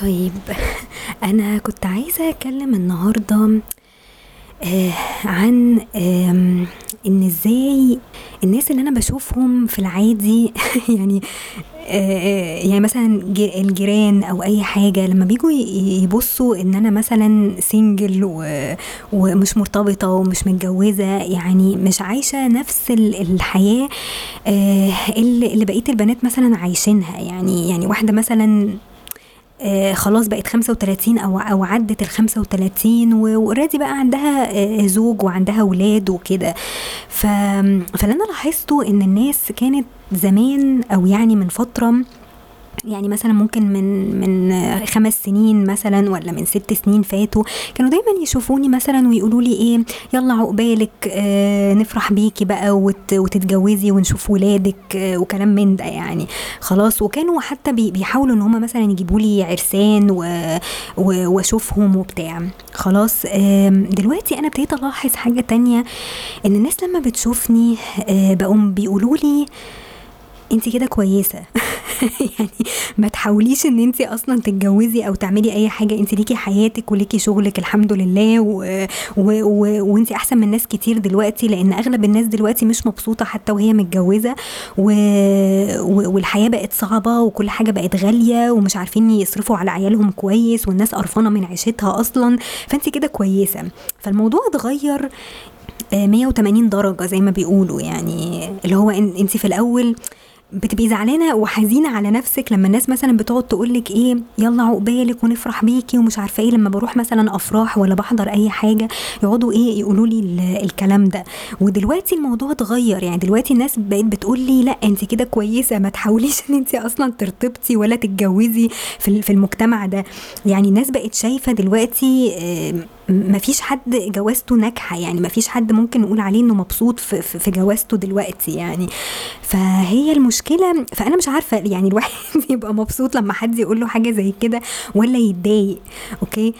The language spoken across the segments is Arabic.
طيب أنا كنت عايزة أتكلم النهاردة آه عن آم، إن إزاي الناس اللي أنا باشوفهم في العادي يعني آآ يعني مثلًا الجيران أو أي حاجة لمّا بييجوا ي يبصوا إن أنا مثلًا و ومش مرتبطة ومش متجوزة، يعني مش عايشة نفس ال الحياة آآ ال اللي بقية البنات مثلًا عايشينها، يعني يعني واحدة مثلًا آآ خلاص بقت 35 أو أو عدِّت ال35 و وalready بقى عندها آآ زوج وعندها ولاد وكده، فاللي أنا لاحظته إن الناس كانت زمان أو يعني من فترة يعني مثلًا ممكن من من 5 سنين مثلًا والّا من 6 سنين فاتوا، كانوا دايمًا يشوفوني مثلًا ويقولوا لي إيه: "يالّا عقبالِك آآ نفرح بيكِ بقى وت وتتجوزي ونشوف ولادِك." وكلام من ده يعني، خلاص وكانوا حتى بي بيحاولوا إن هُم مثلًا يجيبوا لي عرسان وأشوفهم وبتاع، خلاص آمم دلوقتي أنا ابتديت ألاحظ حاجة تانية، إن الناس لمّا بتشوفني آآ بقوا بيقولوا لي: "أنتِ كده كويسة." يعني ما تحاوليش إن أنتِ أصلًا تتجوزي أو تعملي أي حاجة، أنتِ ليكِ حياتِك وليكِ شغلِك الحمد لله. و و و وأنتِ أحسن من ناس كتير دلوقتي، لإن أغلب الناس دلوقتي مش مبسوطة حتى وهي متجوزة. و و والحياة بقت صعبة وكل حاجة بقت غالية ومش عارفين يصرفوا على عيالهم كويس والناس قرفانة من عيشتها أصلًا، فأنتِ كده كويسة. فالموضوع اتغيّر آآ 180 درجة زي ما بيقولوا. يعني، اللي هو أنتِ في الأول بتبقي زعلانة وحزينة على نفسِك لمّا الناس مثلًا بتقعد تقول لِك إيه: "يالّا عقبالِك ونفرح بيكِ." ومش عارفة إيه، لمّا باروح مثلًا أفراح والّا باحضر أي حاجة يقعدوا إيه، يقولوا لي ال الكلام ده. ودلوقتي الموضوع اتغيّر، يعني دلوقتي الناس بقت بتقول لي: "لأ أنتِ كده كويسة، ما تحاوليش إن أنتِ أصلًا ترتبطي ولا تتجوزي في ال في المجتمع ده." يعني الناس بقت شايفة دلوقتي آآ ما فيش حد جوازته ناجحة، يعني ما فيش حد ممكن نقول عليه إنه مبسوط في في جوازته دلوقتي يعني. فهي المشكلة فأنا مش عارفة يعني الواحد يبقى مبسوط لمّا حد يقول له حاجة زي كده والّا يتضايق، أوكي؟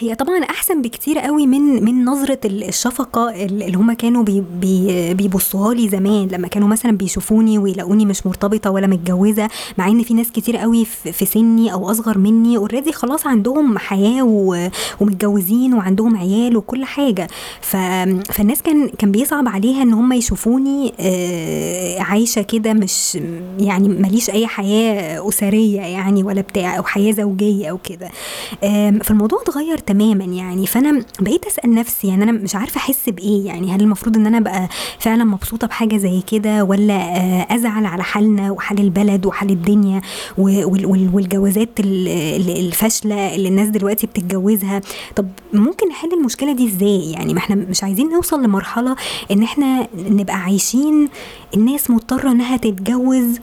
هي طبعًا أحسن بكتير أوي من من نظرة ال الشفقة ال اللي هُم كانوا بي بي بيبصوها لي زمان، لمّا كانوا مثلًا بيشوفوني ويلاقوني مش مرتبطة ولا متجوزة، مع إن في ناس كتير أوي ف في سني أو أصغر مني already خلاص عندهم حياة و ومتجوزين وعندهم عيال وكل حاجة، ف فالناس كان كان بيصعب عليها إن هُم يشوفوني آآ عايشة كده مش يعني ما ليش أي حياة أسرية يعني ولا بتاع أو حياة زوجية أو كده. فالموضوع اتغيّر تمامًا يعني، فأنا بقيت أسأل نفسي يعني أنا مش عارفة أحس بإيه، يعني هل المفروض إن أنا أبقى فعلًا مبسوطة بحاجة زي كده والّا آآ أزعل على حالنا وحال البلد وحال الدنيا والجوازات ال ال الفاشلة اللي الناس دلوقتي بتتجوزها؟ طب ممكن نحل المشكلة دي إزاي؟ يعني ما إحنا مش عايزين نوصل لمرحلة إن إحنا نبقى عايشين الناس مضطرة إنها تتجوز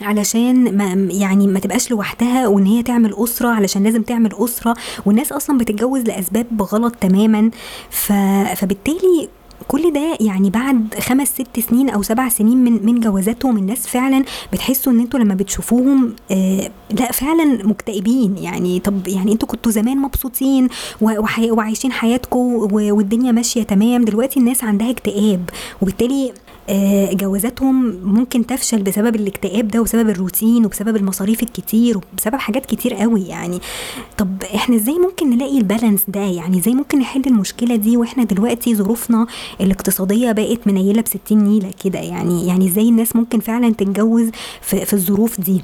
علشان ما يعني ما تبقاش لوحدها وإن هي تعمل أسرة علشان لازم تعمل أسرة، والناس أصلًا بتتجوز لأسباب غلط تمامًا، ف فبالتالي كل ده يعني بعد 5، 6 سنين أو 7 سنين من من جوازاتهم الناس فعلًا بتحسوا إن أنتم لمّا بتشوفوهم آآ لأ فعلًا مكتئبين، يعني طب يعني أنتم كنتم زمان مبسوطين وعايشين حياتكم والدنيا ماشية تمام، دلوقتي الناس عندها اكتئاب، وبالتالي جوازاتهم ممكن تفشل بسبب الاكتئاب ده وبسبب الروتين وبسبب المصاريف الكتير وبسبب حاجات كتير أوي يعني. طب إحنا إزاي ممكن نلاقي الbalance ده، يعني إزاي ممكن نحل المشكلة دي وإحنا دلوقتي ظروفنا الاقتصادية بقت منيلة ب60 نيلة كده يعني، يعني إزاي الناس ممكن فعلًا تتجوز في في الظروف دي؟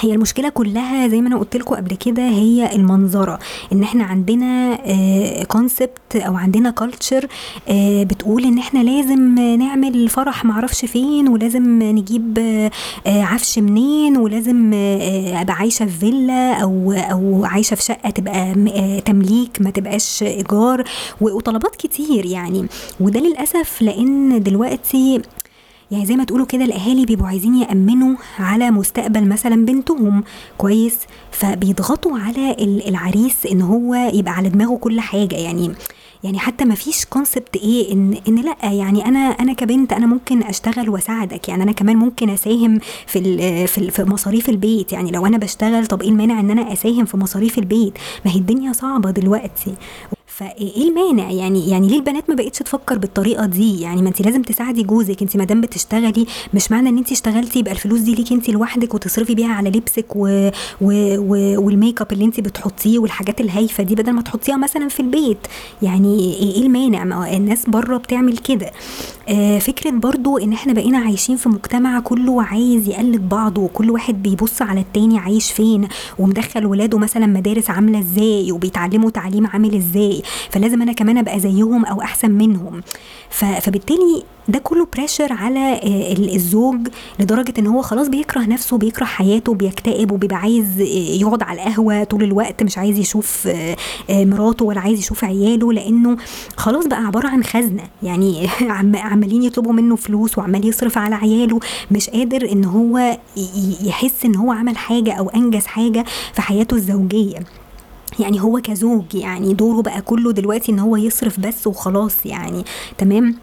هي المشكلة كلها زي ما أنا قُلت لكم قبل كده هي المنظرة، إن إحنا عندنا آآ concept أو عندنا culture آآ بتقول إن إحنا لازم نعمل فرح ما أعرفش فين، ولازم نجيب آآ عفش منين، ولازم آآ أبقى عايشة في فيلا أو أو عايشة في شقة تبقى تمليك ما تبقاش إيجار و وطلبات كتير يعني، وده للأسف لإن دلوقتي يعني زي ما تقولوا كده الأهالي بيبقوا عايزين يأمنوا على مستقبل مثلًا بنتهم. كويس، فبيضغطوا على ال العريس إن هو يبقى على دماغه كل حاجة، يعني يعني حتى ما فيش concept إيه إن إن لأ يعني أنا أنا كبنت أنا ممكن أشتغل وأساعدك، يعني أنا كمان ممكن أساهم في في في مصاريف البيت، يعني لو أنا باشتغل طب إيه المانع إن أنا أساهم في مصاريف البيت؟ ما هي الدنيا صعبة دلوقتي. فإيه المانع؟ يعني يعني ليه البنات ما بقتش تفكر بالطريقة دي؟ يعني ما انت لازم تساعدي جوزك انت ما دام بتشتغلي مش معنى ان انت اشتغلتي يبقى الفلوس دي ليكي انت لوحدك وتصرفي بيها على لبسك و... و... و... والميك اب اللي انت بتحطيه والحاجات الهايفة دي بدل ما تحطيها مثلا في البيت. يعني إيه المانع؟ ما الناس بره بتعمل كده. آه فكرة برضو إن إحنا بقينا عايشين في مجتمع كله عايز يقلد بعضه وكل واحد بيبص على التاني عايش فين ومدخل ولاده مثلا مدارس عاملة إزاي وبيتعلموا تعليم عامل إزاي. فلازم أنا كمان أبقى زيهم أو أحسن منهم. فبالتالي ده كله بريشر على آه، الزوج لدرجة إن هو خلاص بيكره نفسه بيكره حياته بيكتئب وبيبقى عايز آه، يقعد على القهوة طول الوقت مش عايز يشوف آه، مراته ولا عايز يشوف عياله لأنه خلاص بقى عبارة عن خزنة. يعني عمالين يطلبوا منه فلوس وعمال يصرف على عياله مش قادر إن هو يحس إن هو عمل حاجة أو أنجز حاجة في حياته الزوجية. يعني هو كزوج يعني دوره بقى كله دلوقتي إن هو يصرف بس وخلاص يعني تمام؟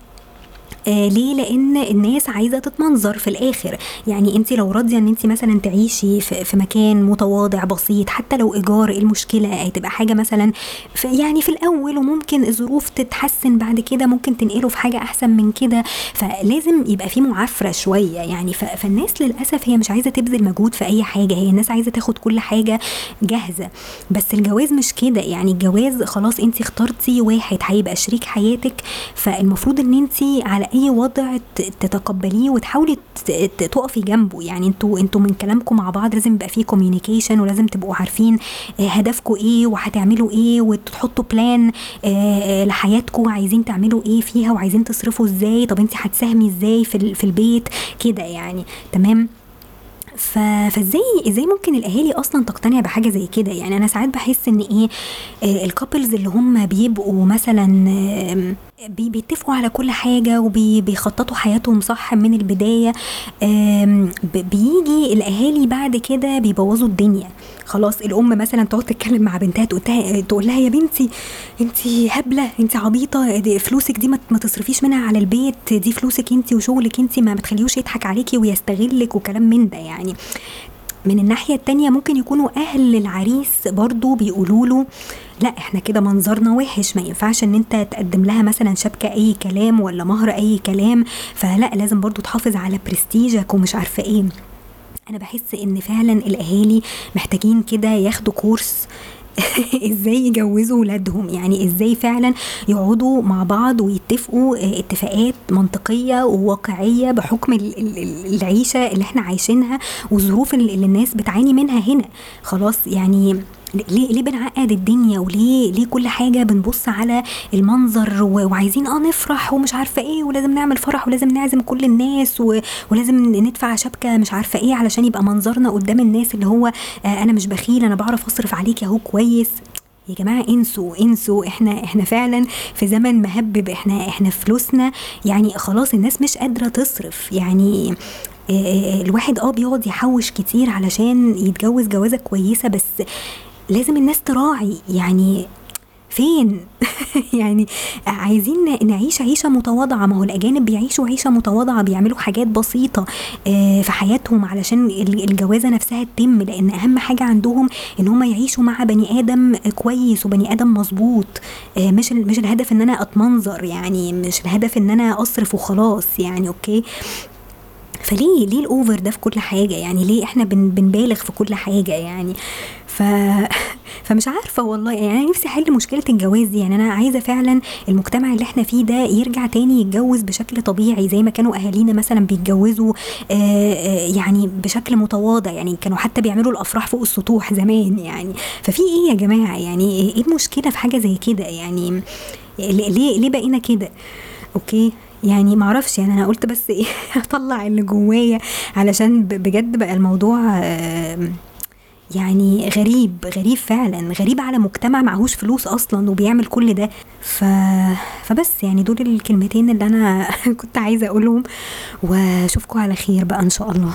آه ليه؟ لأن الناس عايزة تتمنظر في الآخر. يعني أنت لو راضية إن أنت مثلا تعيشي في, في مكان متواضع بسيط حتى لو إيجار إيه المشكلة؟ هتبقى حاجة مثلا في يعني في الأول وممكن الظروف تتحسن بعد كده ممكن تنقله في حاجة أحسن من كده. فلازم يبقى في معافرة شوية. يعني فالناس للأسف هي مش عايزة تبذل مجهود في أي حاجة. هي الناس عايزة تاخد كل حاجة جاهزة. بس الجواز مش كده. يعني الجواز خلاص أنت اخترتي واحد هيبقى شريك حياتك. فالمفروض إن أنت على اي وضع تتقبليه وتحاولي تقفي جنبه. يعني أنتوا أنتوا من كلامكم مع بعض لازم يبقى فيه communication ولازم تبقوا عارفين آه، هدفكم إيه وهتعملوا إيه وتحطوا plan آه، آه، لحياتكم عايزين تعملوا إيه فيها وعايزين تصرفوا إزاي. طب انت هتساهمي إزاي في في البيت؟ كده يعني. تمام؟ فازاي إزاي ممكن الاهالي أصلا تقتنع بحاجة زي كده؟ يعني أنا ساعات بحس إن إيه الكابلز اللي هم بيبقوا مثلا بيتفقوا على كل حاجة وبيخططوا حياتهم صح من البداية. بيجي الأهالي بعد كده بيبوظوا الدنيا. خلاص الأم مثلا تقعد تتكلم مع بنتها تقول لها يا بنتي انت هبلة انت عبيطة دي فلوسك دي ما تصرفيش منها على البيت دي فلوسك انت وشغلك انت ما بتخليوش يضحك عليكي ويستغلك وكلام من ده يعني. من الناحية التانية ممكن يكونوا أهل العريس برضو بيقولوا له لا إحنا كده منظرنا وحش ما ينفعش إن أنت تقدم لها مثلا شبكة أي كلام ولا مهر أي كلام فلا لازم برضو تحافظ على برستيجك ومش عارفة إيه. أنا بحس إن فعلا الأهالي محتاجين كده ياخدوا كورس إزاي يجوزوا ولادهم؟ يعني إزاي فعلا يقعدوا مع بعض ويتفقوا آه، اتفاقات منطقية وواقعية بحكم العيشة اللي إحنا عايشينها والظروف اللي الناس بتعاني منها هنا؟ خلاص يعني ليه ليه بنعقد الدنيا وليه ليه كل حاجة بنبص على المنظر وعايزين آه نفرح ومش عارفة إيه ولازم نعمل فرح ولازم نعزم كل الناس ولازم ندفع شبكة مش عارفة إيه علشان يبقى منظرنا قدام الناس اللي هو آه أنا مش بخيل أنا بعرف أصرف عليك أهو كويس. يا جماعة انسوا انسوا إحنا إحنا فعلا في زمن مهبب إحنا إحنا فلوسنا يعني خلاص الناس مش قادرة تصرف. يعني آه، آه، الواحد آه بيقعد يحوش كتير علشان يتجوز جوازة كويسة بس لازم الناس تراعي يعني فين؟ يعني عايزين نعيش عيشة متواضعة. ما هو الأجانب بيعيشوا عيشة متواضعة بيعملوا حاجات بسيطة آه، في حياتهم علشان الجوازة نفسها تتم لأن أهم حاجة عندهم إن هم يعيشوا مع بني آدم كويس وبني آدم مظبوط. آه، مش مش الهدف إن أنا أتمنظر يعني مش الهدف إن أنا أصرف وخلاص يعني okay؟ فليه؟ ليه ال over ده في كل حاجة؟ يعني ليه إحنا بن بنبالغ في كل حاجة؟ يعني ف فمش عارفة والله. يعني أنا نفسي أحل مشكلة الجواز دي. يعني أنا عايزة فعلا المجتمع اللي إحنا فيه ده يرجع تاني يتجوز بشكل طبيعي زي ما كانوا أهالينا مثلا بيتجوزوا آه، آه، يعني بشكل متواضع. يعني كانوا حتى بيعملوا الأفراح فوق السطوح زمان يعني. ففي إيه يا جماعة؟ يعني إيه المشكلة في حاجة زي كده؟ يعني ليه ليه بقينا كده؟ أوكي. يعني معرفش يعني أنا قلت بس إيه اطلع اللي جوايا علشان بجد بقى الموضوع يعني غريب غريب فعلا غريب على مجتمع معهوش فلوس أصلا وبيعمل كل ده. ف... فبس يعني دول الكلمتين اللي أنا كنت عايزة أقولهم. واشوفكم على خير بقى إن شاء الله.